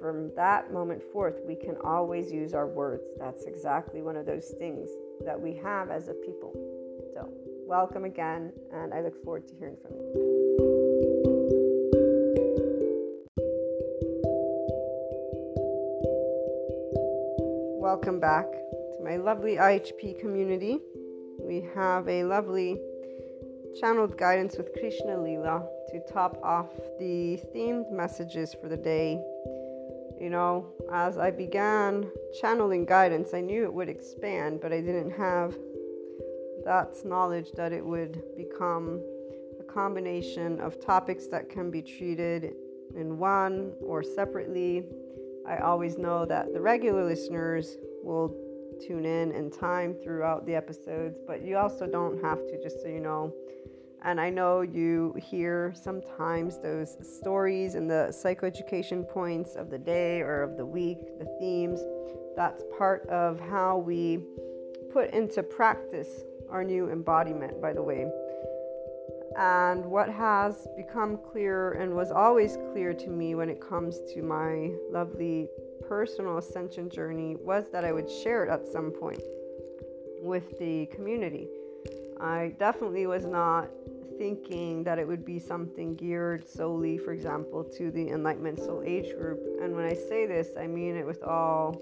from that moment forth, we can always use our words. That's exactly one of those things that we have as a people. So, welcome again, and I look forward to hearing from you. Welcome back to my lovely IHP community. We have a lovely channeled guidance with Krishna Leela to top off the themed messages for the day. You know, as I began channeling guidance, I knew it would expand, but I didn't have that knowledge that it would become a combination of topics that can be treated in one or separately. I always know that the regular listeners will tune in in time throughout the episodes, but you also don't have to, just so you know. And I know you hear sometimes those stories and the psychoeducation points of the day or of the week, the themes. That's part of how we put into practice our new embodiment, by the way. And what has become clear and was always clear to me when it comes to my lovely personal ascension journey was that I would share it at some point with the community. I definitely was not thinking that it would be something geared solely, for example, to the Enlightenment Soul Age group. And when I say this, I mean it with all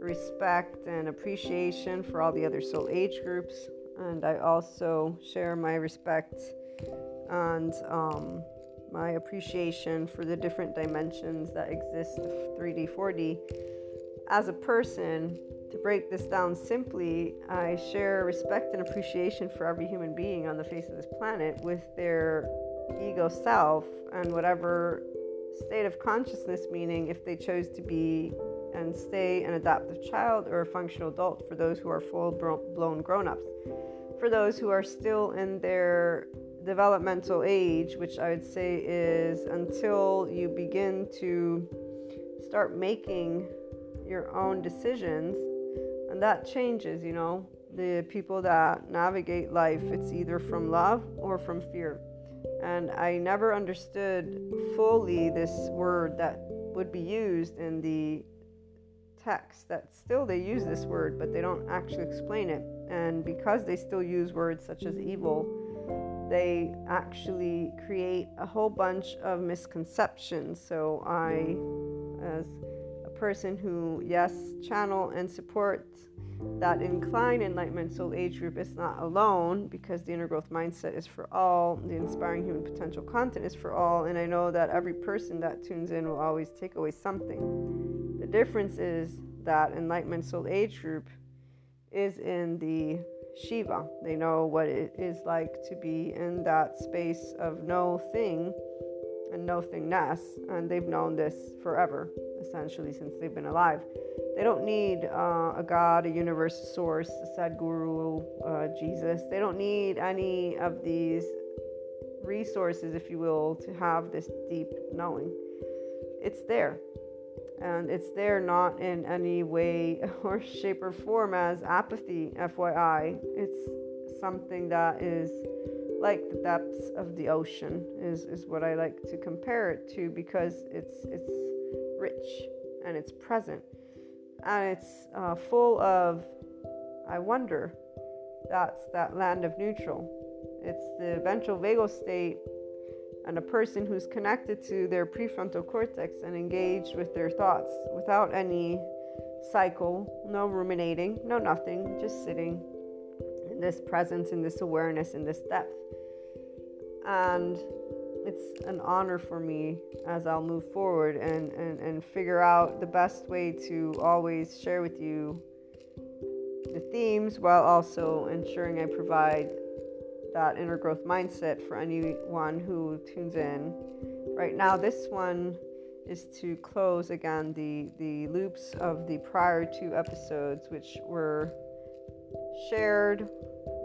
respect and appreciation for all the other Soul Age groups. And I also share my respect and um, my appreciation for the different dimensions that exist of 3D, 4D. As a person, to break this down simply, I share respect and appreciation for every human being on the face of this planet with their ego self and whatever state of consciousness, meaning if they chose to be and stay an adaptive child or a functional adult for those who are full blown grown ups. For those who are still in their developmental age, which I would say is until you begin to start making your own decisions, and that changes, you know. The people that navigate life, it's either from love or from fear. And I never understood fully this word that would be used in the text that still they use this word but they don't actually explain it and because they still use words such as evil they actually create a whole bunch of misconceptions. So I, as person who, yes, channel and support that incline enlightenment soul age group is not alone because the inner growth mindset is for all, the inspiring human potential content is for all, and I know that every person that tunes in will always take away something. The difference is that enlightenment soul age group is in the Shiva. They know what it is like to be in that space of no thing and no thingness, and they've known this forever, essentially, since they've been alive. They don't need uh, a God, a universal source, a Sadguru, uh, Jesus. They don't need any of these resources, if you will, to have this deep knowing. It's there and it's there not in any way or shape or form as apathy fyi it's something that is like the depths of the ocean is, is what i like to compare it to because it's it's rich and it's present. And it's uh, full of i wonder that's that land of neutral. It's the ventral vagal state and a person who's connected to their prefrontal cortex and engaged with their thoughts without any cycle, no ruminating, no nothing, just sitting. in this presence, and this awareness, and this depth. And it's an honor for me as I'll move forward and, and, and figure out the best way to always share with you the themes while also ensuring I provide that inner growth mindset for anyone who tunes in. Right now, this one is to close again the, the loops of the prior two episodes, which were shared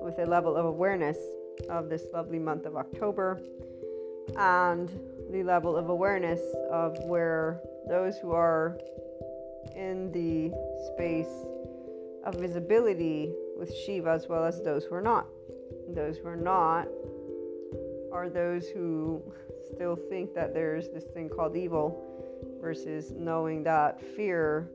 with a level of awareness of this lovely month of October and the level of awareness of where those who are in the space of visibility with Shiva as well as those who are not. Those who are not are those who still think that there's this thing called evil versus knowing that fear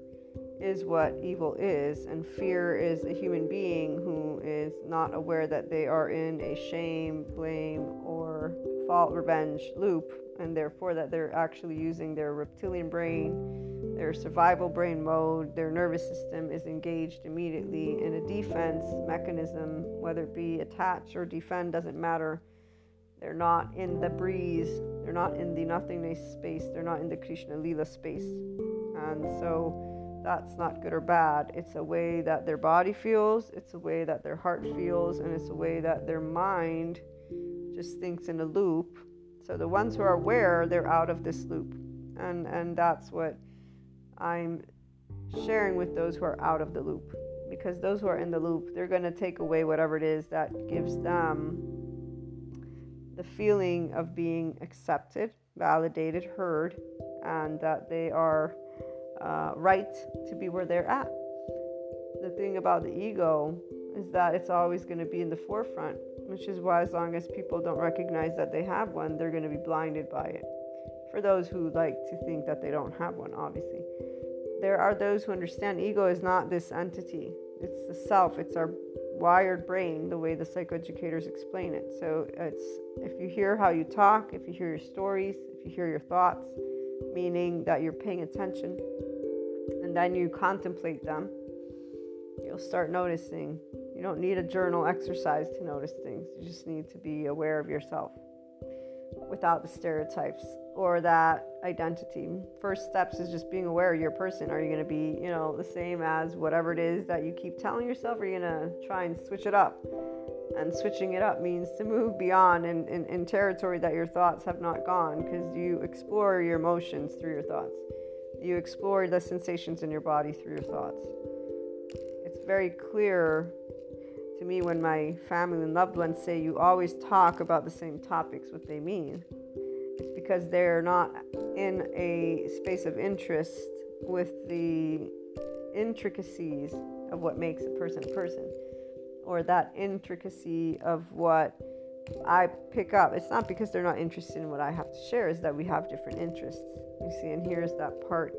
is what evil is, and fear is a human being who is not aware that they are in a shame, blame, or fault revenge loop, and therefore that they're actually using their reptilian brain their survival brain mode, their nervous system is engaged immediately in a defense mechanism, whether it be attach or defend, doesn't matter. They're not in the breeze, they're not in the nothingness space, they're not in the Krishna Lila space. And so that's not good or bad. It's a way that their body feels, it's a way that their heart feels, and it's a way that their mind just thinks in a loop. So the ones who are aware, they're out of this loop. And and that's what I'm sharing with those who are out of the loop. Because those who are in the loop, they're going to take away whatever it is that gives them the feeling of being accepted, validated, heard, and that they are uh, right to be where they're at. The thing about the ego is that it's always going to be in the forefront, which is why, as long as people don't recognize that they have one, they're going to be blinded by it. For those who like to think that they don't have one, obviously. There are those who understand ego is not this entity, it's the self, it's our wired brain, the way the psychoeducators explain it. So it's if you hear how you talk, if you hear your stories, if you hear your thoughts, meaning that you're paying attention, and then you contemplate them, you'll start noticing. You don't need a journal exercise to notice things. You just need to be aware of yourself without the stereotypes or that identity. First steps is just being aware of your person. Are you going to be, you know, the same as whatever it is that you keep telling yourself? Or are you going to try and switch it up? And switching it up means to move beyond in, in, in territory that your thoughts have not gone because you explore your emotions through your thoughts. You explore the sensations in your body through your thoughts. It's very clear to me when my family and loved ones say you always talk about the same topics, what they mean It's because they're not in a space of interest with the intricacies of what makes a person a person or that intricacy of what I pick up. It's not because they're not interested in what I have to share, is that we have different interests. You see, and here's that part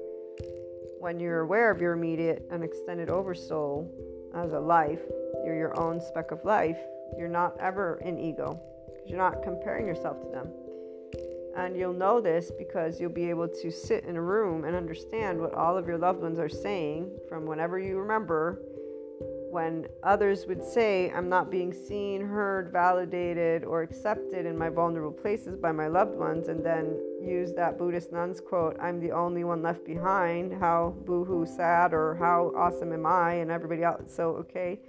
when you're aware of your immediate and extended oversoul as a life, you're your own speck of life, you're not ever in ego because you're not comparing yourself to them. And you'll know this because you'll be able to sit in a room and understand what all of your loved ones are saying from whenever you remember. When others would say, I'm not being seen, heard, validated, or accepted in my vulnerable places by my loved ones, and then use that Buddhist nun's quote, I'm the only one left behind, how boohoo sad, or how awesome am I, and everybody else, so okay.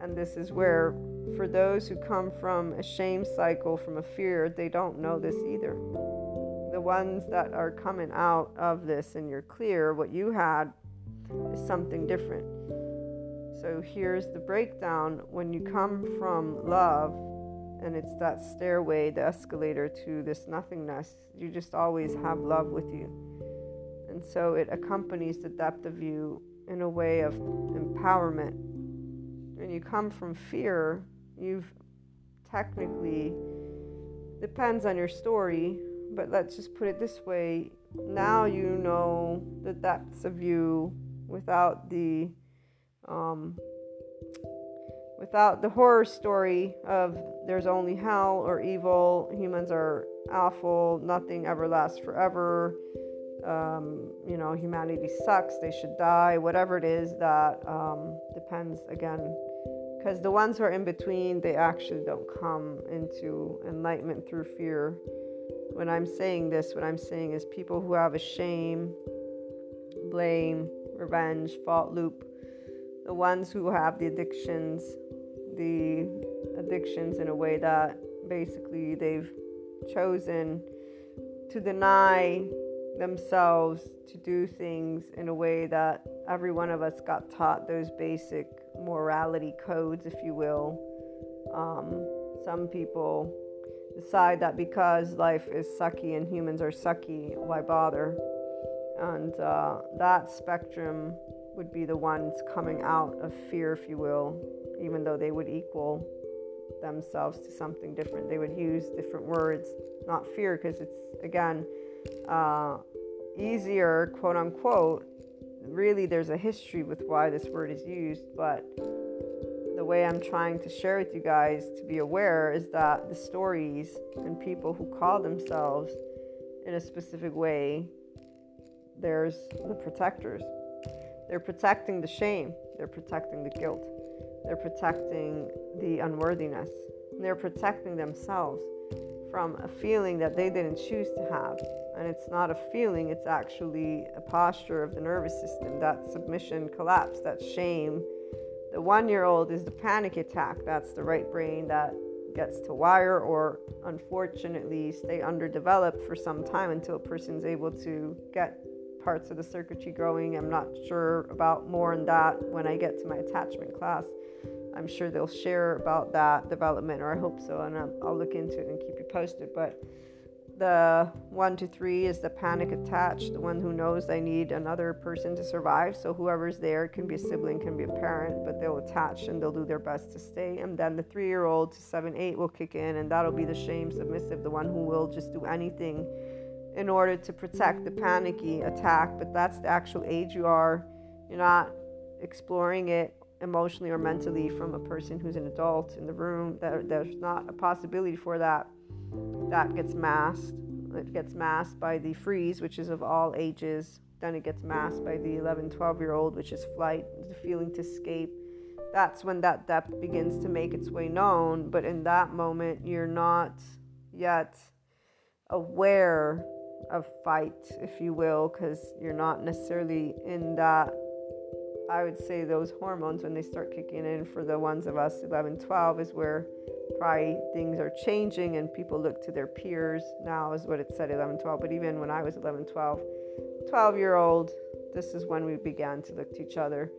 And this is where for those who come from a shame cycle, from a fear, they don't know this either. The ones that are coming out of this and you're clear, what you had is something different. So here's the breakdown when you come from love, and it's that stairway, the escalator to this nothingness, you just always have love with you. And so it accompanies the depth of you in a way of empowerment. When you come from fear, you've technically depends on your story but let's just put it this way now you know the depths of you without the um, without the horror story of there's only hell or evil humans are awful nothing ever lasts forever. Um, you know humanity sucks they should die whatever it is that um, depends again. Because the ones who are in between they actually don't come into enlightenment through fear. When i'm saying this what i'm saying is people who have a shame blame revenge fault loop the ones who have the addictions the addictions in a way that basically they've chosen to deny themselves to do things in a way that every one of us got taught those basic morality codes, if you will. Um, some people decide that because life is sucky and humans are sucky, why bother? And uh, that spectrum would be the ones coming out of fear, if you will, even though they would equal themselves to something different. They would use different words, not fear, because it's, again, uh, easier, quote unquote, really there's a history with why this word is used, but the way I'm trying to share with you guys to be aware is that the stories and people who call themselves in a specific way, there's the protectors. They're protecting the shame, they're protecting the guilt, they're protecting the unworthiness, they're protecting themselves from a feeling that they didn't choose to have. And it's not a feeling, it's actually a posture of the nervous system that submission collapse, that shame. The one year old is the panic attack. That's the right brain that gets to wire or unfortunately stay underdeveloped for some time until a person's able to get parts of the circuitry growing. I'm not sure about more on that when I get to my attachment class. I'm sure they'll share about that development, or I hope so, and I'll, look into it and keep you posted. But the one to three is the panic attached, the one who knows they need another person to survive. So whoever's there can be a sibling, can be a parent, but they'll attach and they'll do their best to stay. And then the three year old to seven, eight will kick in, and that'll be the shame submissive, the one who will just do anything in order to protect the panicky attack. But that's the actual age you are. You're not exploring it emotionally or mentally from a person who's an adult in the room. There, there's not a possibility for that. That gets masked. It gets masked by the freeze, which is of all ages. Then it gets masked by the 11, 12 year old, which is flight, the feeling to escape. That's when that depth begins to make its way known. But in that moment, you're not yet aware of fight, if you will, because you're not necessarily in that I would say those hormones, when they start kicking in for the ones of us 11, 12, is where probably things are changing and people look to their peers. Now is what it said 11, 12. But even when I was 11, 12, 12 year old, this is when we began to look to each other.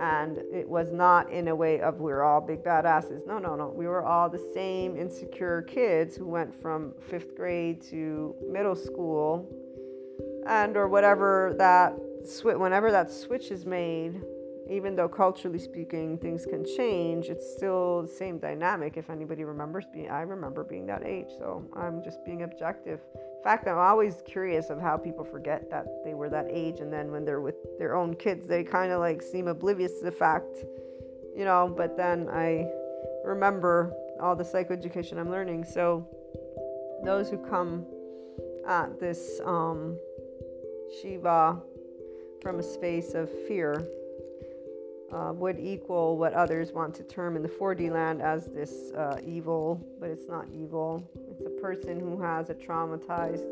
And it was not in a way of we're all big badasses. No, no, no. We were all the same insecure kids who went from fifth grade to middle school and or whatever that whenever that switch is made, even though culturally speaking things can change, it's still the same dynamic. If anybody remembers being, I remember being that age, so I'm just being objective. Fact, I'm always curious of how people forget that they were that age, and then when they're with their own kids, they kind of like seem oblivious to the fact, you know. But then I remember all the psychoeducation I'm learning. So those who come at this um, Shiva from a space of fear uh, would equal what others want to term in the 4D land as this uh, evil, but it's not evil. It's a person who has a traumatized.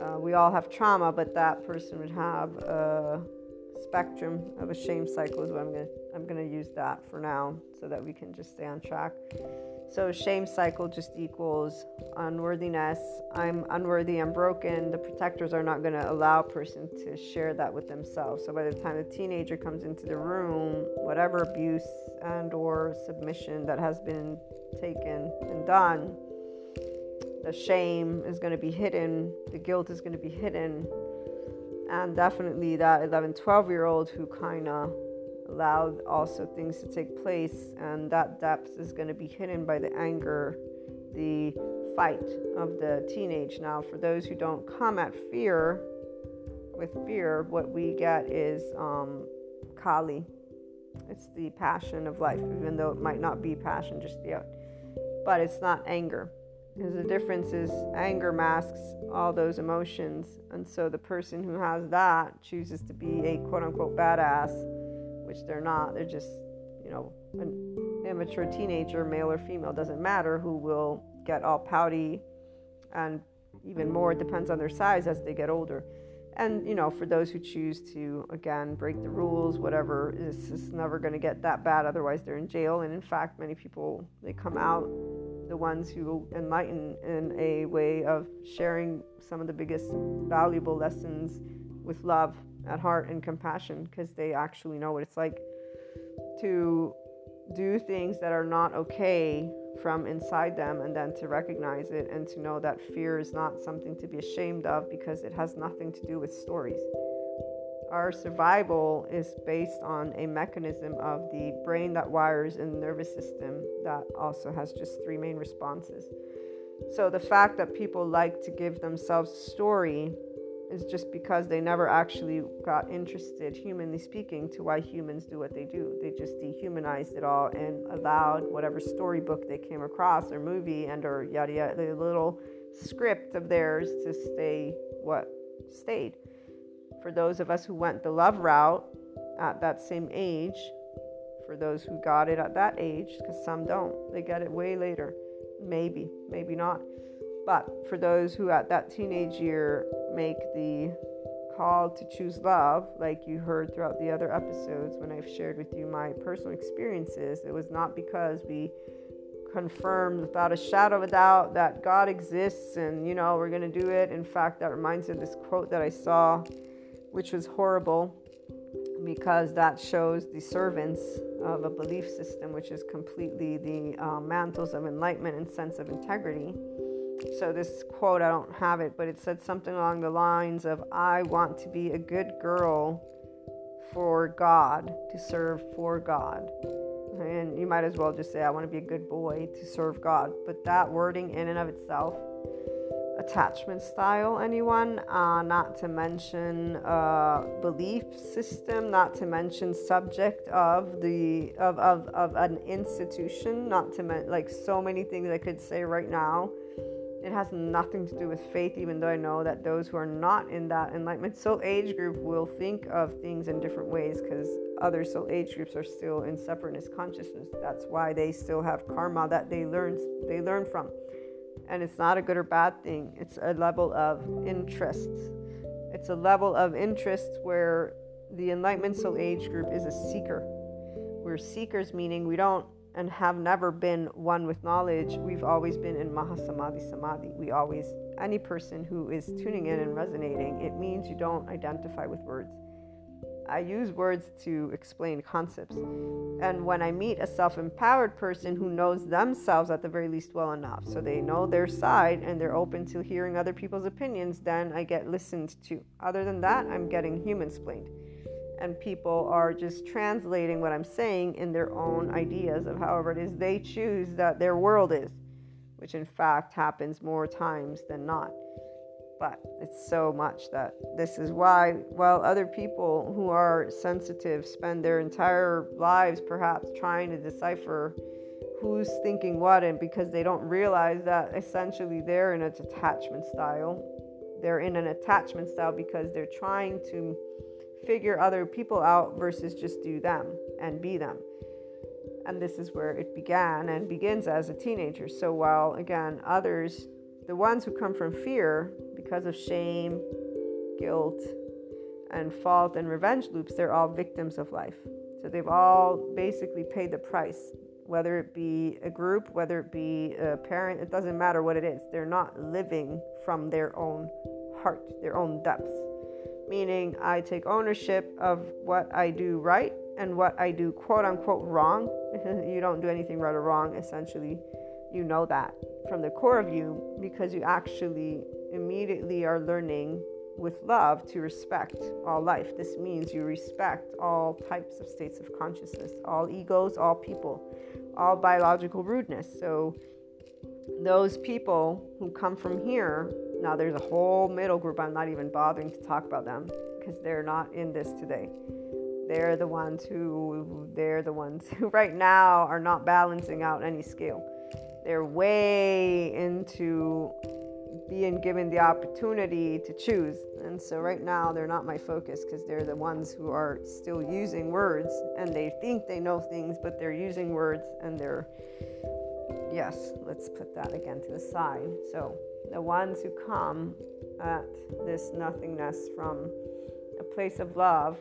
Uh, we all have trauma, but that person would have a spectrum of a shame cycle. Is what I'm gonna I'm gonna use that for now, so that we can just stay on track. So shame cycle just equals unworthiness. I'm unworthy, I'm broken. The protectors are not to allow a person to share that with themselves. So by the time the teenager comes into the room, whatever abuse and or submission that has been taken and done, the shame is going to be hidden, the guilt is going to be hidden. And definitely that 11, 12 year old who kind of allowed also things to take place, and that depth is going to be hidden by the anger, the fight of the teenage. Now, for those who don't come at fear with fear, what we get is um, Kali. It's the passion of life, even though it might not be passion just yet. But it's not anger. Because the difference is anger masks all those emotions. And so the person who has that chooses to be a quote unquote badass which they're not. They're just, you know, an immature teenager, male or female, doesn't matter, who will get all pouty and even more, it depends on their size as they get older. And, you know, for those who choose to, again, break the rules, whatever, it's, it's never going to get that bad. Otherwise, they're in jail. And in fact, many people, they come out, the ones who enlighten in a way of sharing some of the biggest valuable lessons with love at heart and compassion because they actually know what it's like to do things that are not okay from inside them and then to recognize it and to know that fear is not something to be ashamed of because it has nothing to do with stories. Our survival is based on a mechanism of the brain that wires in the nervous system that also has just three main responses. So the fact that people like to give themselves a story is just because they never actually got interested, humanly speaking, to why humans do what they do. They just dehumanized it all and allowed whatever storybook they came across or movie and or yada yada, the little script of theirs to stay what stayed. For those of us who went the love route at that same age, for those who got it at that age, because some don't, they get it way later. Maybe, maybe not. But for those who at that teenage year make the call to choose love, like you heard throughout the other episodes when I've shared with you my personal experiences, it was not because we confirmed without a shadow of a doubt that God exists and, you know, we're going to do it. In fact, that reminds me of this quote that I saw, which was horrible because that shows the servants of a belief system, which is completely the uh, mantles of enlightenment and sense of integrity. So, this quote, I don't have it, but it said something along the lines of I want to be a good girl for God, to serve for God. And you might as well just say, I want to be a good boy to serve God. But that wording, in and of itself, attachment style, anyone, uh, not to mention uh, belief system, not to mention subject of the of, of, of an institution, not to mention like so many things I could say right now it has nothing to do with faith, even though I know that those who are not in that enlightenment soul age group will think of things in different ways because other soul age groups are still in separateness consciousness. That's why they still have karma that they learn they learn from. And it's not a good or bad thing. It's a level of interest. It's a level of interest where the enlightenment soul age group is a seeker. We're seekers, meaning we don't and have never been one with knowledge. We've always been in Mahasamadhi Samadhi. We always, any person who is tuning in and resonating, it means you don't identify with words. I use words to explain concepts. And when I meet a self empowered person who knows themselves at the very least well enough, so they know their side and they're open to hearing other people's opinions, then I get listened to. Other than that, I'm getting human splained and people are just translating what I'm saying in their own ideas of however it is they choose that their world is, which in fact happens more times than not. But it's so much that this is why, while other people who are sensitive spend their entire lives perhaps trying to decipher who's thinking what, and because they don't realize that essentially they're in a detachment style. They're in an attachment style because they're trying to figure other people out versus just do them and be them. And this is where it began and begins as a teenager. So while, again, others, the ones who come from fear because of shame, guilt, and fault and revenge loops, they're all victims of life. So they've all basically paid the price, whether it be a group, whether it be a parent, it doesn't matter what it is. They're not living from their own heart, their own depths meaning I take ownership of what I do right and what I do quote unquote wrong. you don't do anything right or wrong, essentially. You know that from the core of you because you actually immediately are learning with love to respect all life. This means you respect all types of states of consciousness, all egos, all people, all biological rudeness. So, those people who come from here now, there's a whole middle group. I'm not even bothering to talk about them because they're not in this today. They're the ones who, they're the ones who right now are not balancing out any scale. They're way into being given the opportunity to choose. And so right now they're not my focus because they're the ones who are still using words and they think they know things, but they're using words and they're, yes, let's put that again to the side. So the ones who come at this nothingness from a place of love,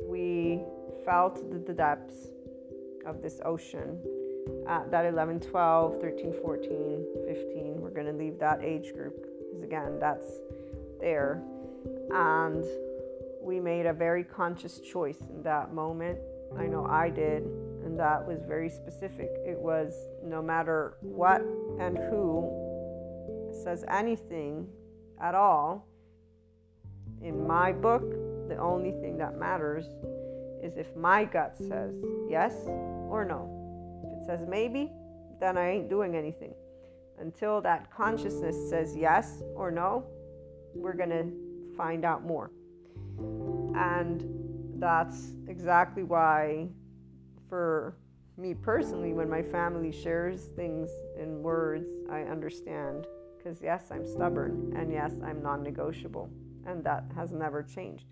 we felt the, depths of this ocean at that 11, 12, 13, 14, 15. We're going to leave that age group because, again, that's there. And we made a very conscious choice in that moment. I know I did, and that was very specific. It was no matter what and who says anything at all, in my book, the only thing that matters is if my gut says yes or no. Says maybe, then I ain't doing anything. Until that consciousness says yes or no, we're going to find out more. And that's exactly why, for me personally, when my family shares things in words, I understand because yes, I'm stubborn, and yes, I'm non negotiable. and that has never changed.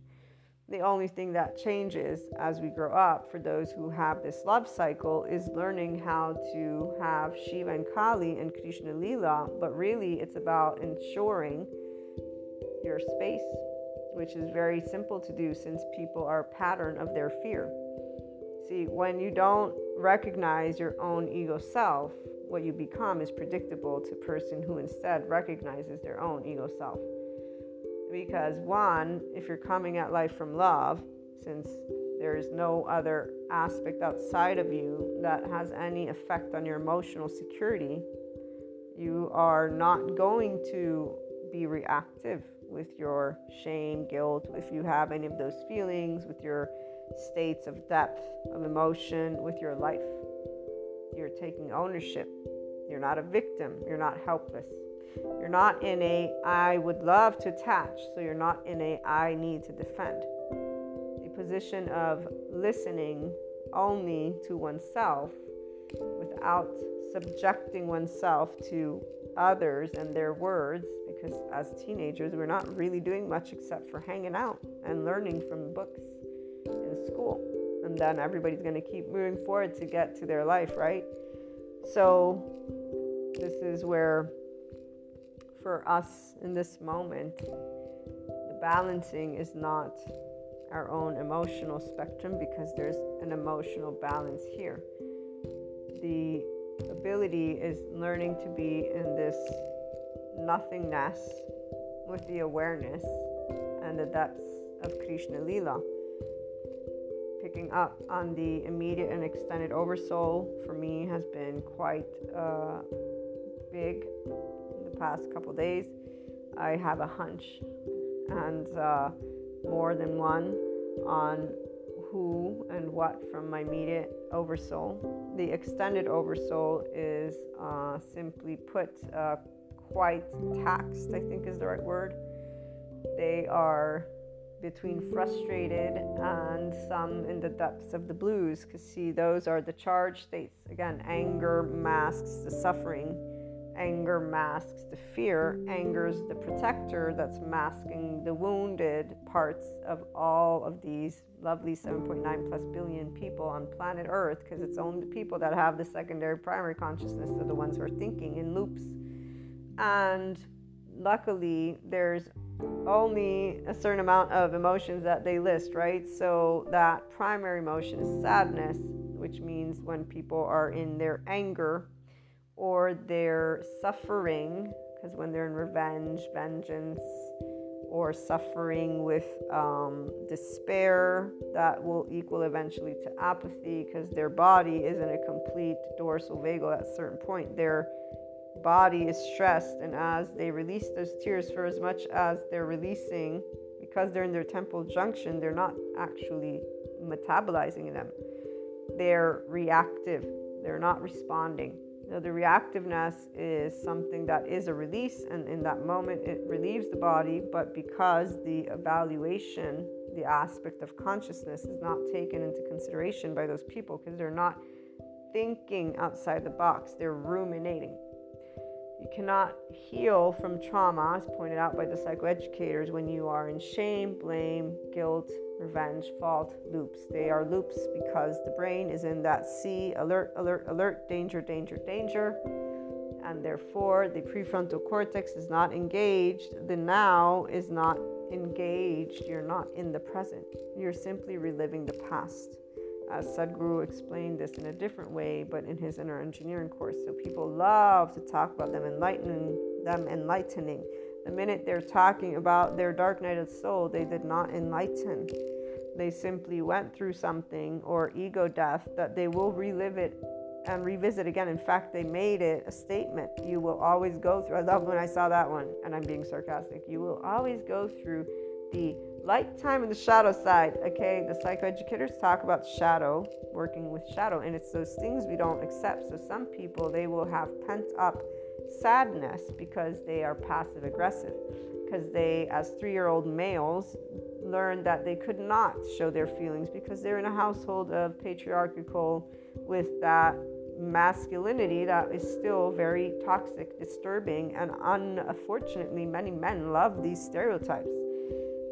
The only thing that changes as we grow up for those who have this love cycle is learning how to have Shiva and Kali and Krishna Lila, but really it's about ensuring your space, which is very simple to do since people are a pattern of their fear. See, when you don't recognize your own ego self, what you become is predictable to person who instead recognizes their own ego self. Because, one, if you're coming at life from love, since there is no other aspect outside of you that has any effect on your emotional security, you are not going to be reactive with your shame, guilt, if you have any of those feelings, with your states of depth of emotion, with your life. You're taking ownership. You're not a victim. You're not helpless. You're not in a I would love to attach, so you're not in a I need to defend. A position of listening only to oneself without subjecting oneself to others and their words because as teenagers we're not really doing much except for hanging out and learning from books in school and then everybody's going to keep moving forward to get to their life right so this is where for us in this moment the balancing is not our own emotional spectrum because there's an emotional balance here the ability is learning to be in this nothingness with the awareness and the depths of Krishna Lila. Picking up on the immediate and extended oversoul for me has been quite uh, big past couple days. I have a hunch and uh, more than one on who and what from my immediate oversoul. The extended oversoul is uh, simply put uh, quite taxed, I think is the right word. They are between frustrated and some in the depths of the blues because see those are the charged states again anger masks the suffering Anger masks the fear. Anger is the protector that's masking the wounded parts of all of these lovely 7.9 plus billion people on planet Earth because it's only the people that have the secondary primary consciousness are the ones who are thinking in loops. And luckily, there's only a certain amount of emotions that they list, right? So that primary emotion is sadness, which means when people are in their anger or they're suffering, because when they're in revenge, vengeance, or suffering with um, despair, that will equal eventually to apathy because their body is in a complete dorsal vagal at a certain point. Their body is stressed, and as they release those tears, for as much as they're releasing, because they're in their temporal junction, they're not actually metabolizing them. They're reactive, they're not responding. The reactiveness is something that is a release, and in that moment it relieves the body, but because the evaluation, the aspect of consciousness, is not taken into consideration by those people because they're not thinking outside the box, they're ruminating. You cannot heal from trauma, as pointed out by the psychoeducators, when you are in shame, blame, guilt, revenge, fault loops. They are loops because the brain is in that C alert, alert, alert, danger, danger, danger. And therefore, the prefrontal cortex is not engaged. The now is not engaged. You're not in the present. You're simply reliving the past. As Sadhguru explained this in a different way, but in his inner engineering course. So people love to talk about them enlightening, them enlightening the minute they're talking about their dark night of soul, they did not enlighten. They simply went through something or ego death that they will relive it and revisit again. In fact, they made it a statement. You will always go through. I love when I saw that one, and I'm being sarcastic. You will always go through the light time and the shadow side. Okay, the psychoeducators talk about shadow, working with shadow, and it's those things we don't accept. So some people they will have pent up sadness because they are passive aggressive. Because they, as three year old males, learned that they could not show their feelings because they're in a household of patriarchal with that masculinity that is still very toxic, disturbing, and unfortunately, many men love these stereotypes.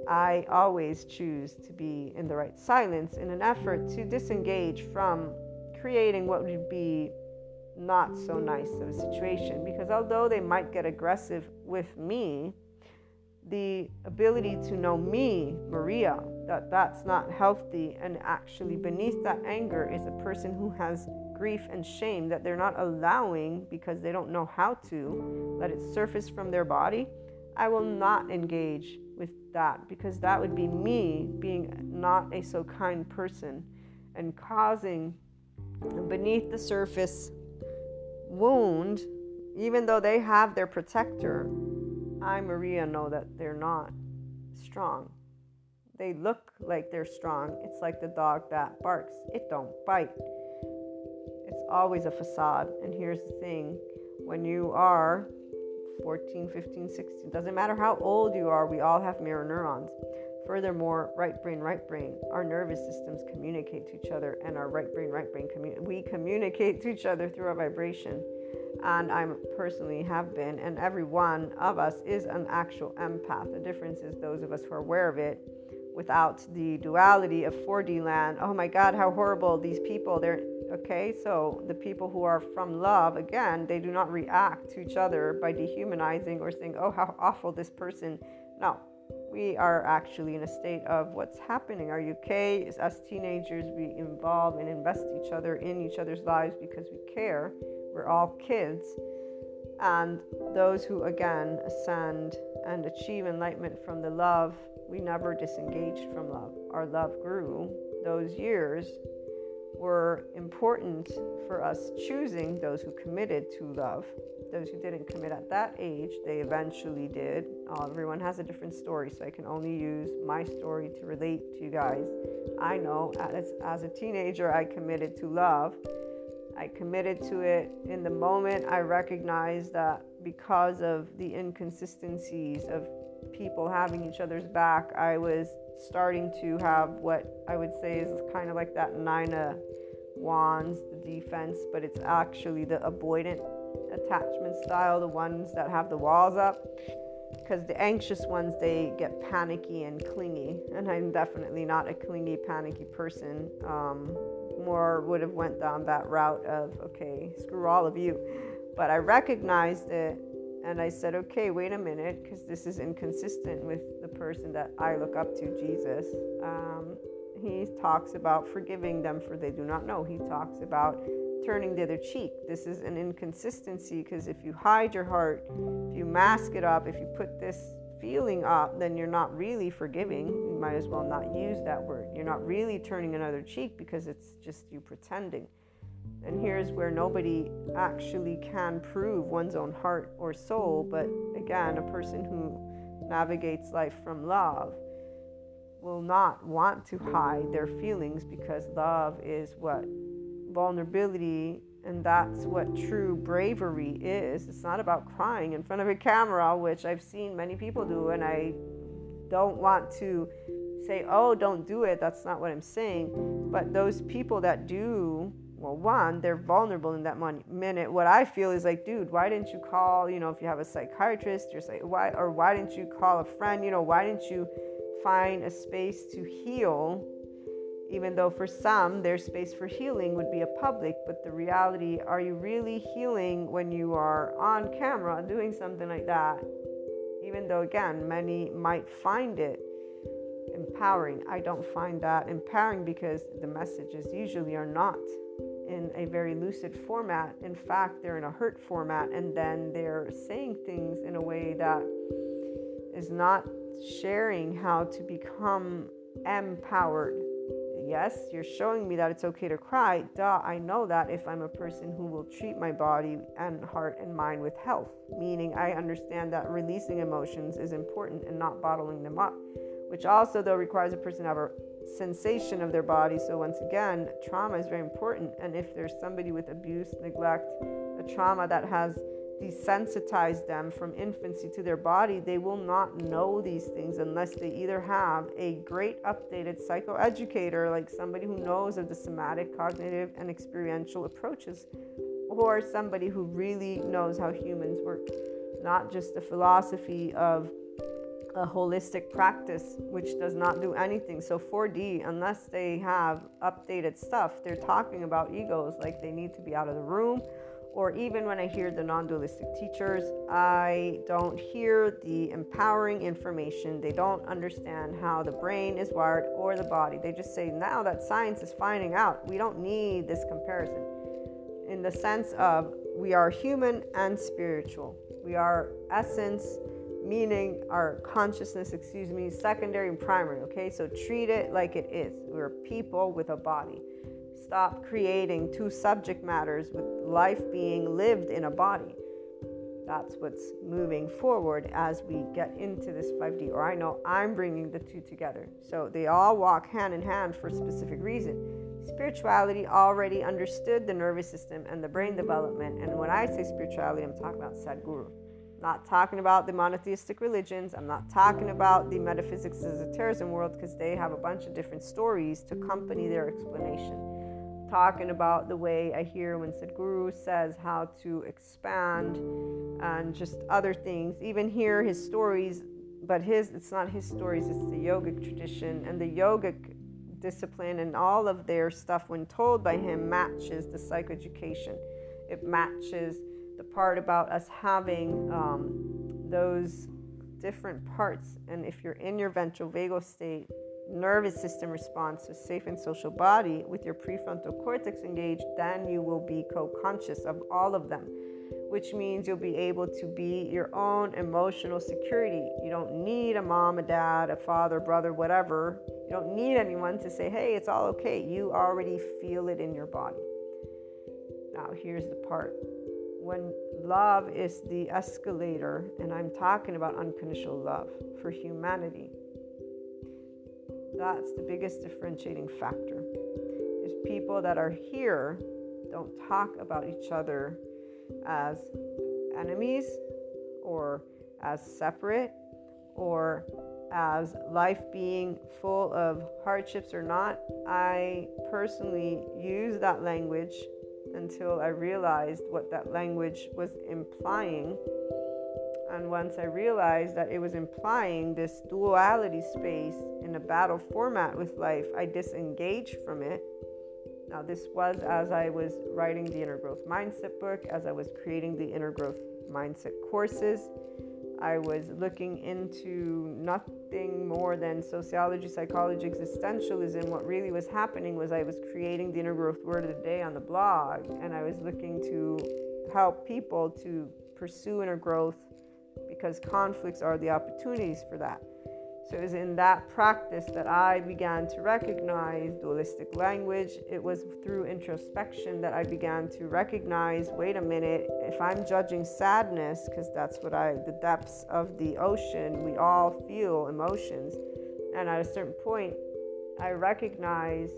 I always choose to be in the right silence in an effort to disengage from creating what would be not so nice of a situation. Because although they might get aggressive with me, the ability to know me, Maria, that that's not healthy, and actually beneath that anger is a person who has grief and shame that they're not allowing because they don't know how to let it surface from their body. I will not engage that because that would be me being not a so kind person and causing beneath the surface wound, even though they have their protector. I, Maria, know that they're not strong. They look like they're strong. It's like the dog that barks, it don't bite. It's always a facade. And here's the thing when you are 14, 15, 16, doesn't matter how old you are, we all have mirror neurons. Furthermore, right brain, right brain, our nervous systems communicate to each other, and our right brain, right brain, commu- we communicate to each other through our vibration. And I personally have been, and every one of us is an actual empath. The difference is those of us who are aware of it without the duality of 4D land. Oh my God, how horrible these people. They're okay. So the people who are from love, again, they do not react to each other by dehumanizing or saying, oh, how awful this person. No, we are actually in a state of what's happening. Are you okay? As teenagers, we involve and invest each other in each other's lives because we care. We're all kids. And those who, again, ascend and achieve enlightenment from the love, we never disengaged from love. Our love grew. Those years were important for us choosing those who committed to love those who didn't commit at that age, they eventually did. Uh, everyone has a different story, so I can only use my story to relate to you guys. I know as, as a teenager, I committed to love. I committed to it in the moment I recognized that because of the inconsistencies of people having each other's back, I was starting to have what I would say is kind of like that nine of wands, the defense, but it's actually the avoidant attachment style, the ones that have the walls up. Because the anxious ones, they get panicky and clingy, and I'm definitely not a clingy, panicky person. Um, more would have went down that route of okay, screw all of you. But I recognized it, and I said, okay, wait a minute, because this is inconsistent with person that I look up to, Jesus. Um, he talks about forgiving them for they do not know. He talks about turning the other cheek. This is an inconsistency because if you hide your heart, if you mask it up, if you put this feeling up, then you're not really forgiving. You might as well not use that word. You're not really turning another cheek because it's just you pretending. And here's where nobody actually can prove one's own heart or soul, but again, a person who navigates life from love will not want to hide their feelings because love is what vulnerability and that's what true bravery is. It's not about crying in front of a camera which i've seen many people do and i don't want to say oh don't do it. That's not what i'm saying. But those people that do well one they're vulnerable in that minute. What i feel is like dude why didn't you call you know if you have a psychiatrist you're like, why or why didn't you call a friend? You know why didn't you find a space to heal? Even though for some their space for healing would be a public but the reality are you really healing when you are on camera doing something like that? Even though again many might find it empowering. I don't find that empowering because the messages usually are not in a very lucid format in fact they're in a hurt format and then they're saying things in a way that is not sharing how to become empowered yes, you're showing me that it's okay to cry. Duh, I know that if I'm a person who will treat my body and heart and mind with health, meaning I understand that releasing emotions is important and not bottling them up, which also, though, requires a person to have a sensation of their body. So, once again, trauma is very important. And if there's somebody with abuse, neglect, a trauma that has desensitized them from infancy to their body, they will not know these things unless they either have a great updated psychoeducator, like somebody who knows of the somatic, cognitive, and experiential approaches, or somebody who really knows how humans work, not just the philosophy of a holistic practice which does not do anything. So 4D, unless they have updated stuff, they're talking about egos like they need to be out of the room. Or even when I hear the non dualistic teachers, I don't hear the empowering information. They don't understand how the brain is wired or the body. They just say, now that science is finding out, we don't need this comparison. In the sense of we are human and spiritual, we are essence meaning our consciousness, excuse me, secondary and primary, okay? So treat it like it is. We're people with a body. Stop creating two subject matters with life being lived in a body. That's what's moving forward as we get into this 5D, or I know I'm bringing the two together. So they all walk hand in hand for a specific reason. Spirituality already understood the nervous system and the brain development. And when I say spirituality, I'm talking about Sadhguru not talking about the monotheistic religions. I'm not talking about the metaphysics esotericism world because they have a bunch of different stories to accompany their explanation. Talking about the way I hear when Sadhguru says how to expand and just other things. Even hear his stories, but his it's not his stories, it's the yogic tradition and the yogic discipline and all of their stuff when told by him matches the psychoeducation. It matches the part about us having um, those different parts. And if you're in your ventral vagal state, nervous system response to safe and social body with your prefrontal cortex engaged, then you will be co conscious of all of them, which means you'll be able to be your own emotional security. You don't need a mom, a dad, a father, brother, whatever. You don't need anyone to say, hey, it's all okay. You already feel it in your body. Now, here's the part when love is the escalator, and I'm talking about unconditional love for humanity, that's the biggest differentiating factor. Is people that are here don't talk about each other as enemies or as separate or as life being full of hardships or not. I personally use that language until I realized what that language was implying. And once I realized that it was implying this duality space in a battle format with life, I disengaged from it. Now, this was as I was writing the Inner Growth Mindset book, as I was creating the Inner Growth Mindset courses. I was looking into nothing more than sociology, psychology, existentialism. What really was happening was I was creating the inner growth word of the day on the blog, and I was looking to help people to pursue inner growth because conflicts are the opportunities for that. So it was in that practice that I began to recognize dualistic language. It was through introspection that I began to recognize wait a minute, if I'm judging sadness, because that's what I, the depths of the ocean, we all feel emotions. And at a certain point, I recognized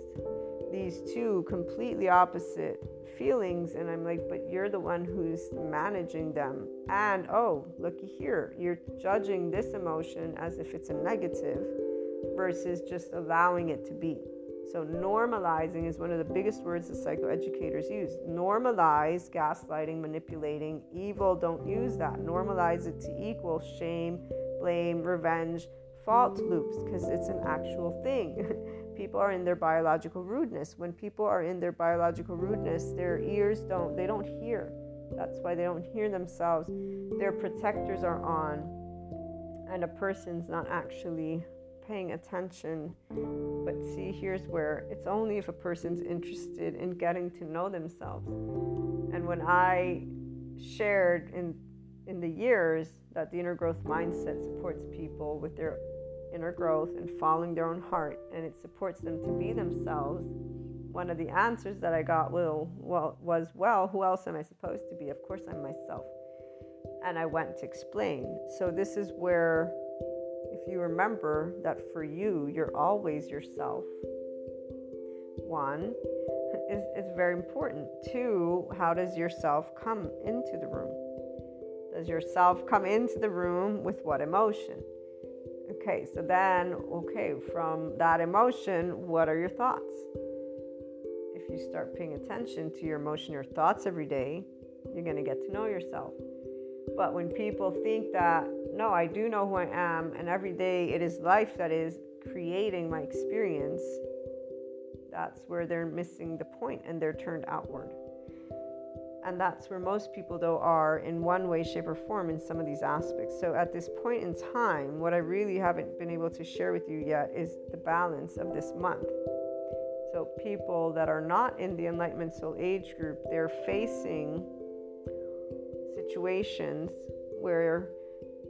these two completely opposite feelings and i'm like but you're the one who's managing them. And oh looky here you're judging this emotion as if it's a negative versus just allowing it to be. So normalizing is one of the biggest words that psychoeducators use. Normalize gaslighting manipulating evil don't use that. Normalize it to equal shame blame revenge fault loops because it's an actual thing people are in their biological rudeness. When people are in their biological rudeness their ears don't they don't hear. That's why they don't hear themselves. Their protectors are on and a person's not actually paying attention. But see here's where it's only if a person's interested in getting to know themselves. And when i shared in in the years that the inner growth mindset supports people with their inner growth and following their own heart, and it supports them to be themselves. One of the answers that I got well, was, Well, who else am I supposed to be? Of course, I'm myself. And I went to explain. So, this is where, if you remember that for you, you're always yourself. One, is, is very important. Two, how does yourself come into the room? Does yourself come into the room with what emotion? Okay, so then, okay, from that emotion, what are your thoughts? If you start paying attention to your emotion, your thoughts every day, you're going to get to know yourself. But when people think that, no, I do know who I am, and every day it is life that is creating my experience, that's where they're missing the point and they're turned outward. And that's where most people, though, are in one way, shape, or form in some of these aspects. So, at this point in time, what I really haven't been able to share with you yet is the balance of this month. So, people that are not in the Enlightenment Soul Age group, they're facing situations where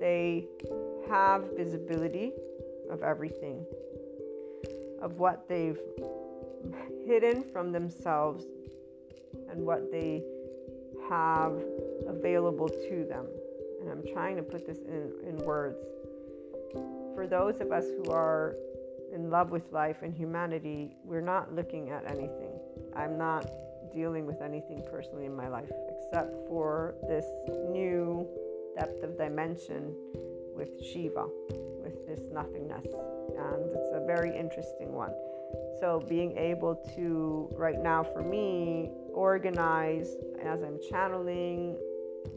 they have visibility of everything, of what they've hidden from themselves and what they have available to them. And I'm trying to put this in, in words. For those of us who are in love with life and humanity, we're not looking at anything. I'm not dealing with anything personally in my life except for this new depth of dimension with Shiva, with this nothingness. And it's a very interesting one. So, being able to, right now for me, organize as I'm channeling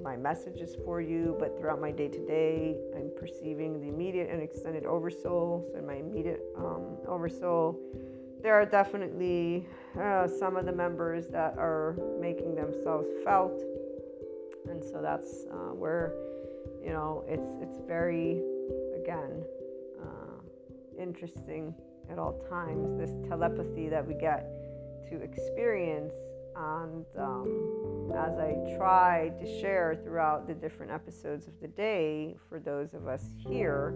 my messages for you, but throughout my day to day, I'm perceiving the immediate and extended oversoul. So, in my immediate um, oversoul, there are definitely uh, some of the members that are making themselves felt, and so that's uh, where you know it's it's very again uh, interesting at all times, this telepathy that we get to experience. And um, as I try to share throughout the different episodes of the day, for those of us here,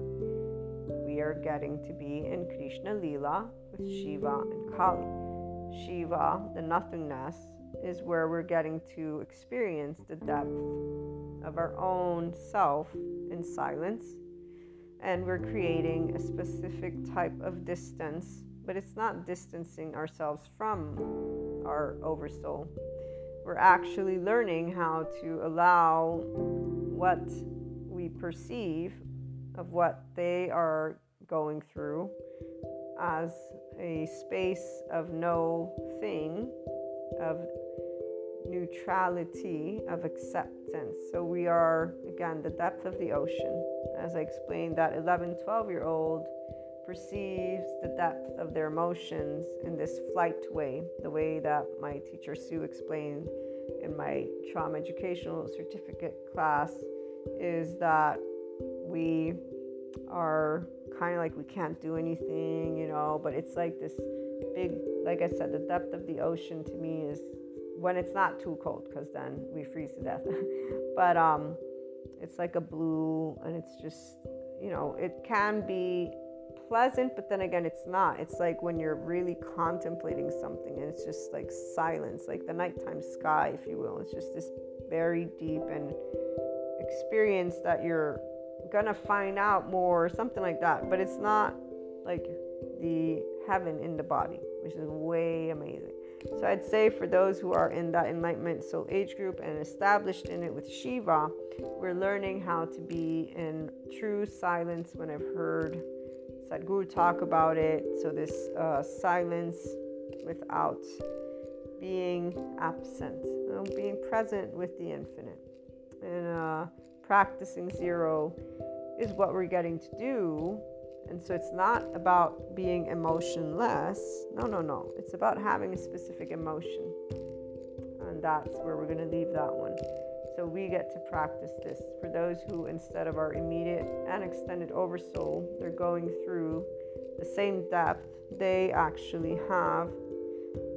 we are getting to be in Krishna Lila with Shiva and Kali. Shiva, the nothingness, is where we're getting to experience the depth of our own self in silence and we're creating a specific type of distance, but it's not distancing ourselves from our oversoul. We're actually learning how to allow what we perceive of what they are going through as a space of no thing, of neutrality, of acceptance. So we are, again, the depth of the ocean. As I explained, that 11, 12 year old perceives the depth of their emotions in this flight way, the way that my teacher Sue explained in my trauma educational certificate class is that we are kind of like we can't do anything, you know, but it's like this big, like I said, the depth of the ocean to me is when it's not too cold because then we freeze to death. But um it's like a blue and it's just you know it can be pleasant but then again it's not. It's like when you're really contemplating something and it's just like silence like the nighttime sky if you will. It's just this very deep and experience that you're gonna find out more or something like that. But it's not like the heaven in the body which is way amazing so I'd say for those who are in that enlightenment soul age group and established in it with Shiva, we're learning how to be in true silence when I've heard Sadhguru talk about it. So this uh, silence without being absent, you know, being present with the infinite. And uh, practicing zero is what we're getting to do and so it's not about being emotionless. No, no, no. It's about having a specific emotion. And that's where we're going to leave that one. So we get to practice this. For those who, instead of our immediate and extended oversoul, they're going through the same depth, they actually have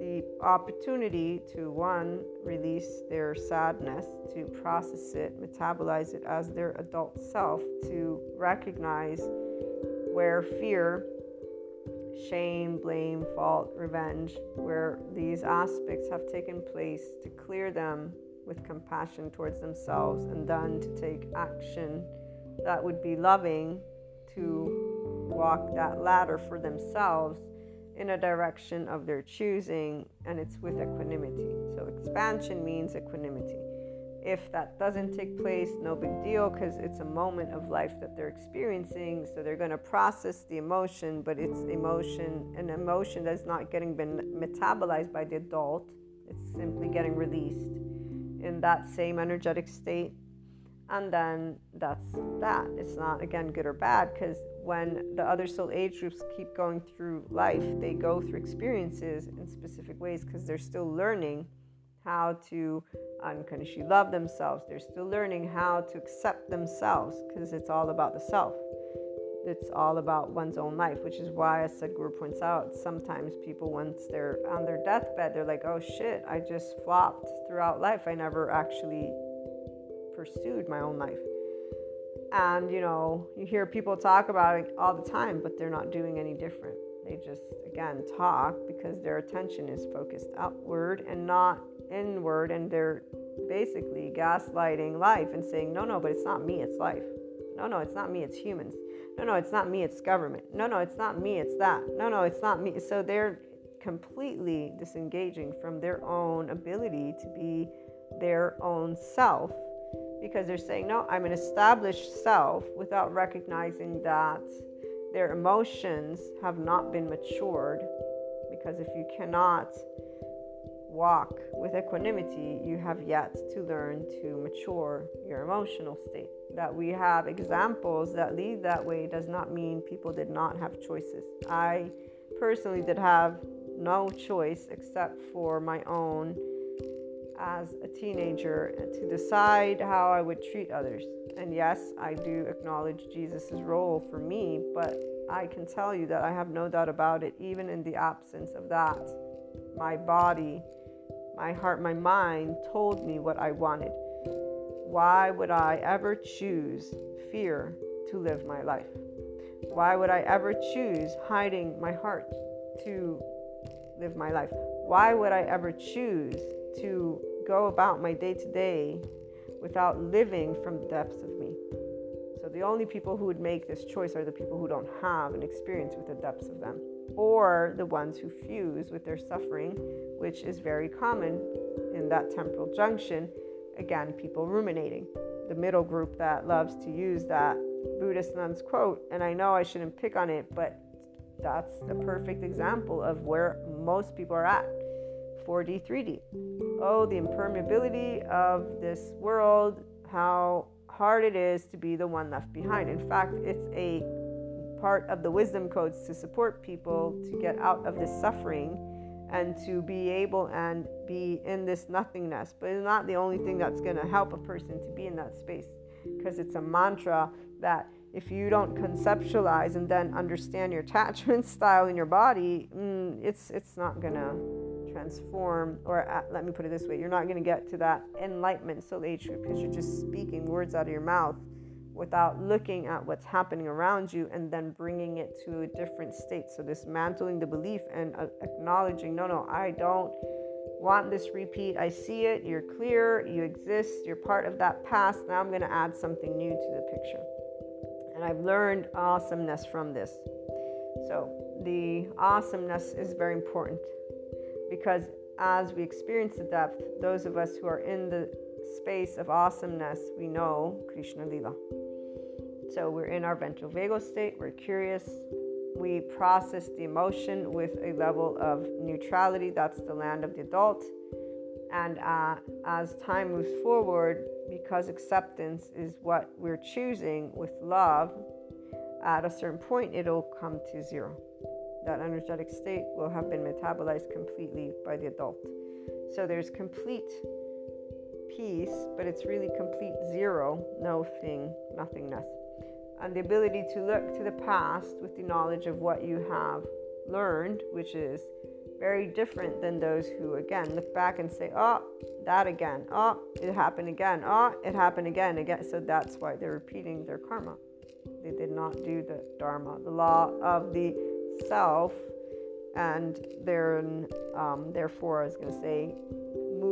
the opportunity to one, release their sadness, to process it, metabolize it as their adult self, to recognize where fear, shame, blame, fault, revenge, where these aspects have taken place, to clear them with compassion towards themselves, and then to take action that would be loving to walk that ladder for themselves in a direction of their choosing, and it's with equanimity. So, expansion means equanimity. If that doesn't take place, no big deal because it's a moment of life that they're experiencing. So they're going to process the emotion, but it's emotion, an emotion that's not getting been metabolized by the adult. It's simply getting released in that same energetic state. and then that's that. It's not again good or bad because when the other soul age groups keep going through life, they go through experiences in specific ways because they're still learning how to um, unconditionally love themselves. They're still learning how to accept themselves because it's all about the self. It's all about one's own life, which is why, as Sadhguru points out, sometimes people, once they're on their deathbed, they're like, oh shit, I just flopped throughout life. I never actually pursued my own life. And, you know, you hear people talk about it all the time, but they're not doing any different. They just, again, talk because their attention is focused outward and not inward. And they're basically gaslighting life and saying, no, no, but it's not me, it's life. No, no, it's not me, it's humans. No, no, it's not me, it's government. No, no, it's not me, it's that. No, no, it's not me. So they're completely disengaging from their own ability to be their own self because they're saying, no, I'm an established self without recognizing that their emotions have not been matured. Because if you cannot walk with equanimity, you have yet to learn to mature your emotional state. That we have examples that lead that way does not mean people did not have choices. I personally did have no choice except for my own as a teenager to decide how I would treat others. And yes, I do acknowledge Jesus' role for me, but I can tell you that I have no doubt about it, even in the absence of that. My body, my heart, my mind told me what I wanted. Why would I ever choose fear to live my life? Why would I ever choose hiding my heart to live my life? Why would I ever choose to go about my day to day without living from the depths of me. So the only people who would make this choice are the people who don't have an experience with the depths of them, or the ones who fuse with their suffering, which is very common in that temporal junction. Again, people ruminating. The middle group that loves to use that Buddhist nun's quote, and I know I shouldn't pick on it, but that's the perfect example of where most people are at 4D, 3D. Oh, the impermeability of this world, how hard it is to be the one left behind. In fact, it's a part of the wisdom codes to support people to get out of this suffering and to be able and be in this nothingness. But it's not the only thing that's going to help a person to be in that space because it's a mantra that if you don't conceptualize and then understand your attachment style in your body, mm, it's it's not gonna transform, or uh, let me put it this way, you're not going to get to that enlightenment age group because you're just speaking words out of your mouth without looking at what's happening around you and then bringing it to a different state. So, dismantling the belief and uh, acknowledging, no, no, I don't want this repeat. I see it, you're clear, you exist, you're part of that past. Now I'm going to add something new to the picture. And I've learned awesomeness from this. So, the awesomeness is very important because as we experience the depth, those of us who are in the space of awesomeness, we know Krishna Lila. So we're in our ventral vagal state, we're curious, we process the emotion with a level of neutrality. That's the land of the adult. And uh, as time moves forward, because acceptance is what we're choosing with love, at a certain point, it'll come to zero that energetic state will have been metabolized completely by the adult. So there's complete peace, but it's really complete zero, no thing, nothingness. And the ability to look to the past with the knowledge of what you have learned, which is very different than those who, again, look back and say, oh, that again. Oh, it happened again. Oh, it happened again. Again. So that's why they're repeating their karma. They did not do the Dharma, the law of the self, and um, therefore, I was going to say,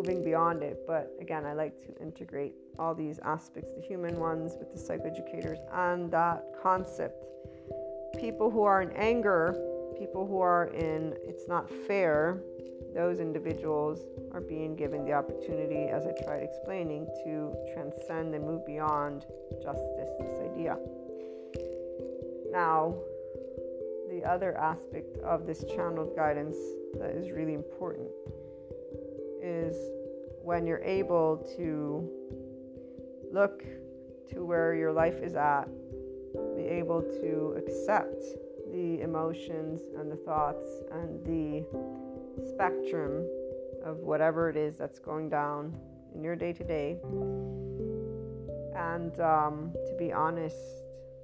moving beyond it. But again, I like to integrate all these aspects, the human ones with the psychoeducators, and that concept. People who are in anger, people who are in it's not fair, those individuals are being given the opportunity, as I tried explaining, to transcend and move beyond justice, this idea. Now, the other aspect of this channeled guidance that is really important is when you're able to look to where your life is at, be able to accept the emotions and the thoughts and the spectrum of whatever it is that's going down in your day to day, and um, to be honest,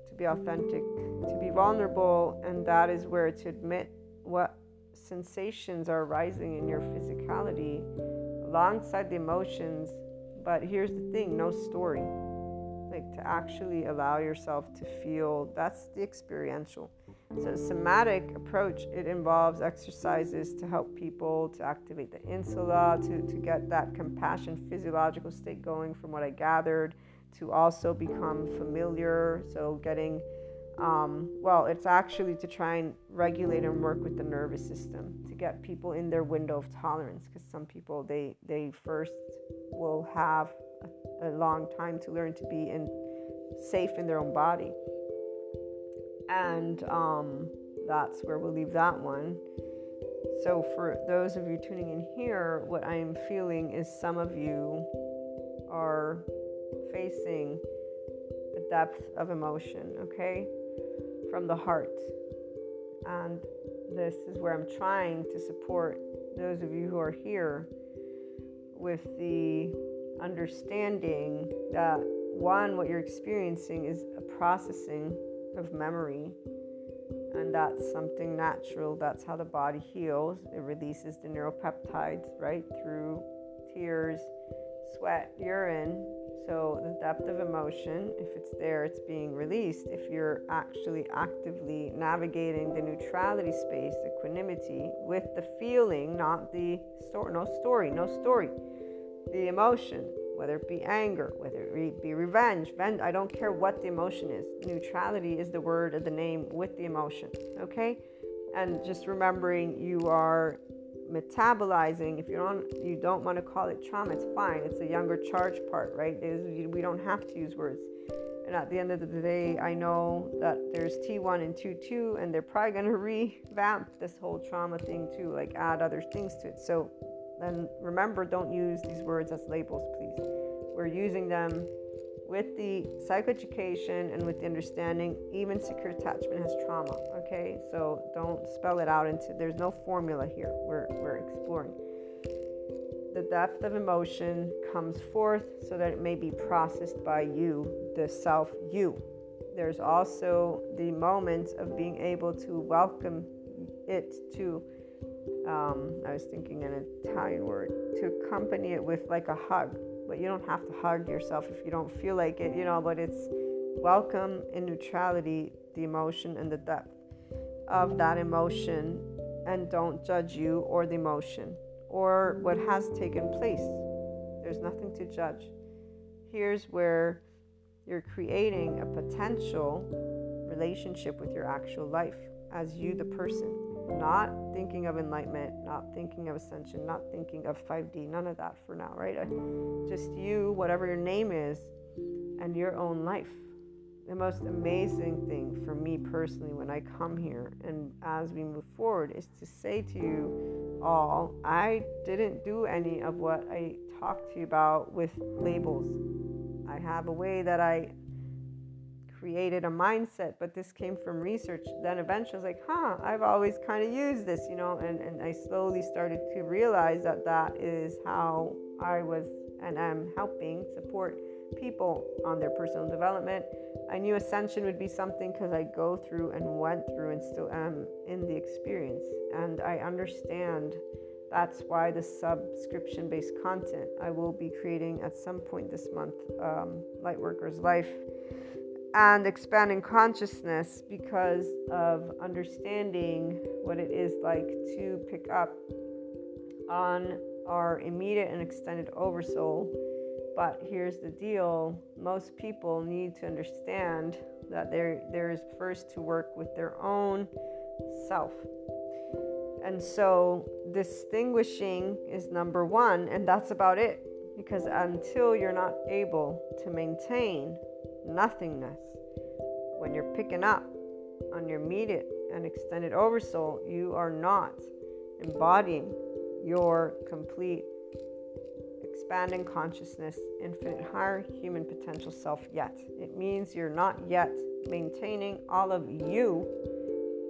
to be authentic, to be vulnerable, and that is where to admit what sensations are arising in your physicality alongside the emotions. But here's the thing no story. Like to actually allow yourself to feel that's the experiential. So, somatic approach it involves exercises to help people to activate the insula, to, to get that compassion physiological state going, from what I gathered, to also become familiar. So, getting um, well, it's actually to try and regulate and work with the nervous system to get people in their window of tolerance. Because some people they they first will have a, long time to learn to be in safe in their own body, and um, that's where we'll leave that one. So for those of you tuning in here, what I am feeling is some of you are facing the depth of emotion. Okay from the heart. And this is where I'm trying to support those of you who are here with the understanding that one, what you're experiencing is a processing of memory, and that's something natural. That's how the body heals. It releases the neuropeptides, right, through tears, sweat, urine, so, the depth of emotion, if it's there, it's being released. If you're actually actively navigating the neutrality space, equanimity, with the feeling, not the story, no story, no story, the emotion, whether it be anger, whether it be revenge, venge, I don't care what the emotion is. Neutrality is the word of the name with the emotion, okay? And just remembering you are metabolizing if you don't you don't want to call it trauma it's fine it's the younger charge part right? We don't have to use words. And at the end of the day i know that there's t1 and t2 and they're probably going to revamp this whole trauma thing too like add other things to it. So then remember don't use these words as labels please. We're using them with the psychoeducation and with the understanding, even secure attachment has trauma. Okay, so don't spell it out into there's no formula here. We're, we're exploring. The depth of emotion comes forth so that it may be processed by you, the self you. There's also the moment of being able to welcome it to, um, I was thinking an Italian word, to accompany it with like a hug but you don't have to hug yourself if you don't feel like it, you know. But it's welcome in neutrality the emotion and the depth of that emotion, and don't judge you or the emotion or what has taken place. There's nothing to judge. Here's where you're creating a potential relationship with your actual life as you, the person not thinking of enlightenment, not thinking of ascension, not thinking of 5D, none of that for now, right? Uh, just you, whatever your name is, and your own life. The most amazing thing for me personally when I come here and as we move forward is to say to you all, I didn't do any of what I talked to you about with labels. I have a way that I created a mindset, but this came from research. Then eventually I was like, huh, I've always kind of used this, you know, and, and I slowly started to realize that that is how I was and am helping support people on their personal development. I knew ascension would be something because I go through and went through and still am in the experience. And I understand that's why the subscription based content I will be creating at some point this month, um, Lightworkers Life and expanding consciousness because of understanding what it is like to pick up on our immediate and extended oversoul. But here's the deal most people need to understand that there, there is first to work with their own self. And so, distinguishing is number one, and that's about it. Because until you're not able to maintain nothingness. When you're picking up on your immediate and extended oversoul, you are not embodying your complete expanding consciousness, infinite higher human potential self yet. It means you're not yet maintaining all of you,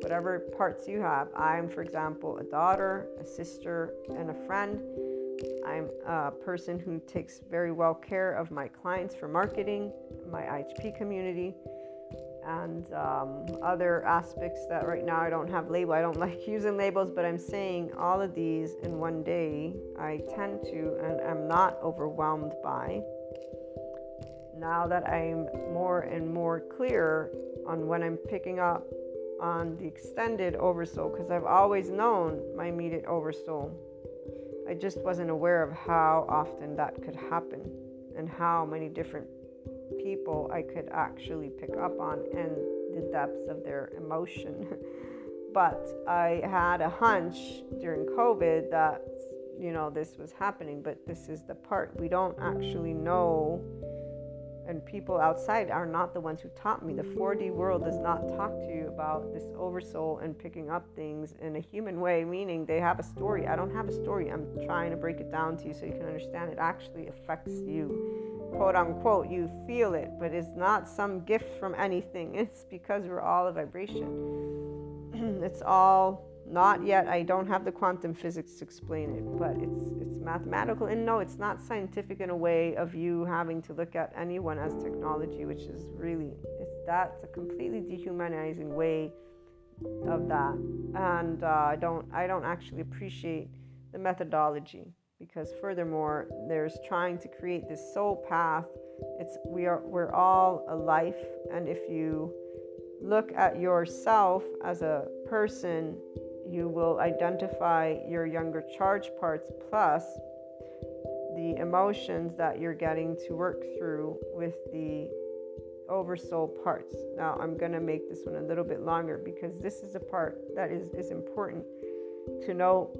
whatever parts you have. I'm, for example, a daughter, a sister, and a friend. I'm a person who takes very well care of my clients for marketing, my IHP community and um, other aspects that right now I don't have label. I don't like using labels, but I'm saying all of these in one day I tend to and I'm not overwhelmed by. Now that I'm more and more clear on when I'm picking up on the extended oversoul, because I've always known my immediate oversoul. I just wasn't aware of how often that could happen and how many different people I could actually pick up on and the depths of their emotion. but I had a hunch during COVID that, you know, this was happening, but this is the part we don't actually know. And people outside are not the ones who taught me. The 4D world does not talk to you about this oversoul and picking up things in a human way, meaning they have a story. I don't have a story. I'm trying to break it down to you so you can understand it actually affects you quote unquote, you feel it, but it's not some gift from anything. It's because we're all a vibration. it's all not yet. I don't have the quantum physics to explain it, but it's it's mathematical. And no, it's not scientific in a way of you having to look at anyone as technology, which is really it's that's a completely dehumanizing way of that. And uh, I don't I don't actually appreciate the methodology because furthermore there's trying to create this soul path it's we are we're all a life and if you look at yourself as a person you will identify your younger charge parts plus the emotions that you're getting to work through with the oversoul parts now i'm going to make this one a little bit longer because this is a part that is, is important to know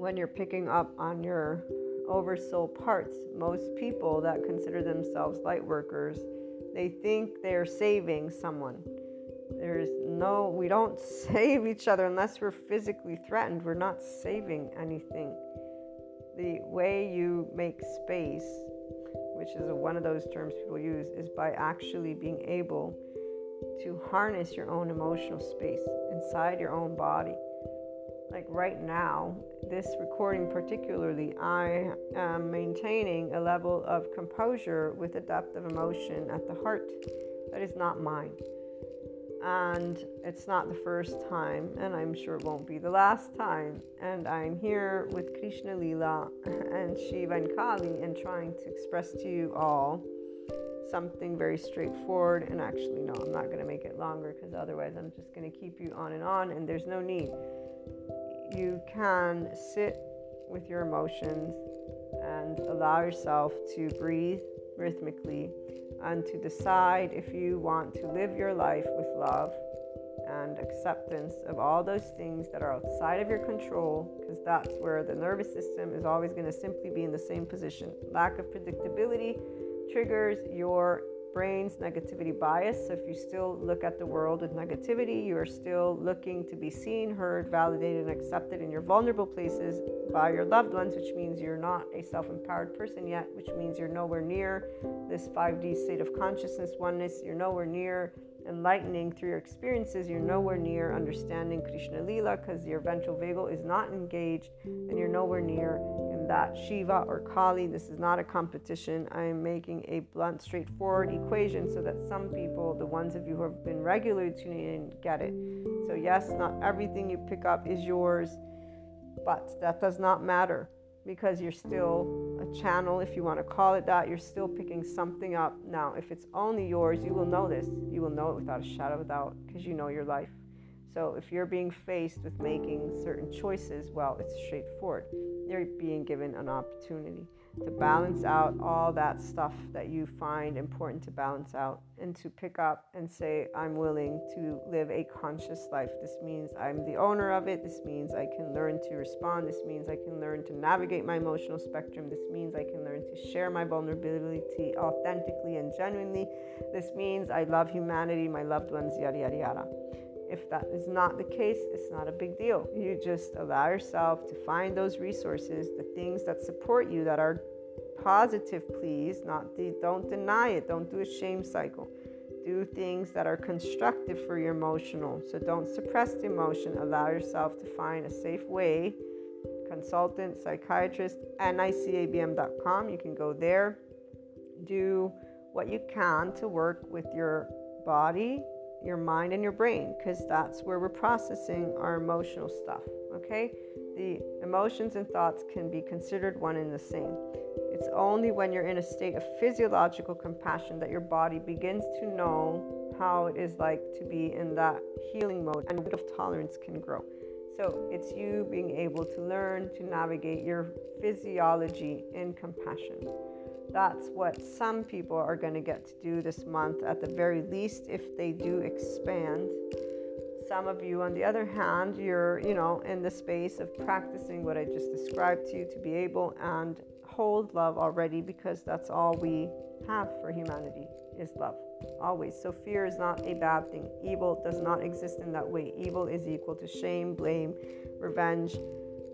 when you're picking up on your oversoul parts. Most people that consider themselves light workers, they think they're saving someone. There's no, we don't save each other unless we're physically threatened. We're not saving anything. The way you make space, which is one of those terms people use, is by actually being able to harness your own emotional space inside your own body like right now, this recording particularly, I am maintaining a level of composure with a depth of emotion at the heart that is not mine. And it's not the first time, and I'm sure it won't be the last time. And I'm here with Krishna Lila and Shiva and Kali and trying to express to you all something very straightforward. And actually, no, I'm not going to make it longer because otherwise I'm just going to keep you on and on, and there's no need you can sit with your emotions and allow yourself to breathe rhythmically and to decide if you want to live your life with love and acceptance of all those things that are outside of your control, because that's where the nervous system is always going to simply be in the same position. Lack of predictability triggers your brain's negativity bias. So if you still look at the world with negativity, you are still looking to be seen, heard, validated, and accepted in your vulnerable places by your loved ones, which means you're not a self empowered person yet, which means you're nowhere near this 5D state of consciousness oneness. You're nowhere near enlightening through your experiences. You're nowhere near understanding Krishna Lila because your ventral vagal is not engaged, and you're nowhere near in that Shiva or Kali, this is not a competition. I am making a blunt, straightforward equation so that some people, the ones of you who have been regularly tuning in, get it. So, yes, not everything you pick up is yours, but that does not matter because you're still a channel, if you want to call it that. You're still picking something up. Now, if it's only yours, you will know this. You will know it without a shadow of doubt because you know your life. So, if you're being faced with making certain choices, well, it's straightforward you're being given an opportunity to balance out all that stuff that you find important to balance out and to pick up and say, I'm willing to live a conscious life. This means I'm the owner of it. This means I can learn to respond. This means I can learn to navigate my emotional spectrum. This means I can learn to share my vulnerability authentically and genuinely. This means I love humanity, my loved ones, yada, yada, yada. If that is not the case, it's not a big deal. You just allow yourself to find those resources, the things that support you that are positive, please. Not don't deny it. Don't do a shame cycle. Do things that are constructive for your emotional. So don't suppress the emotion. Allow yourself to find a safe way. Consultant, psychiatrist, nicabm.com. You can go there. Do what you can to work with your body, your mind, and your brain because that's where we're processing our emotional stuff. Okay? The emotions and thoughts can be considered one and the same. It's only when you're in a state of physiological compassion that your body begins to know how it is like to be in that healing mode and a bit of tolerance can grow. So it's you being able to learn to navigate your physiology in compassion. That's what some people are going to get to do this month, at the very least, if they do expand. Some of you, on the other hand, you're, you know, in the space of practicing what I just described to you to be able and hold love already because that's all we have for humanity is love. Always. So fear is not a bad thing. Evil does not exist in that way. Evil is equal to shame, blame, revenge,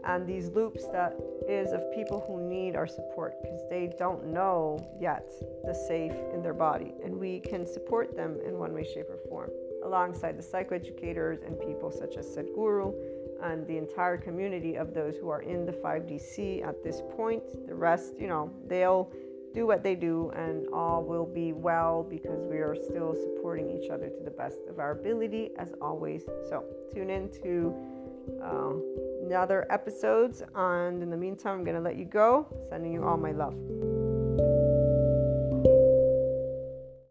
and these loops that is of people who need our support because they don't know yet the safe in their body and we can support them in one way shape or form alongside the psychoeducators and people such as Sadhguru and the entire community of those who are in the 5DC at this point. The rest you know they'll do what they do and all will be well because we are still supporting each other to the best of our ability as always. So tune in to uh, other episodes. And in the meantime, I'm going to let you go. Sending you all my love.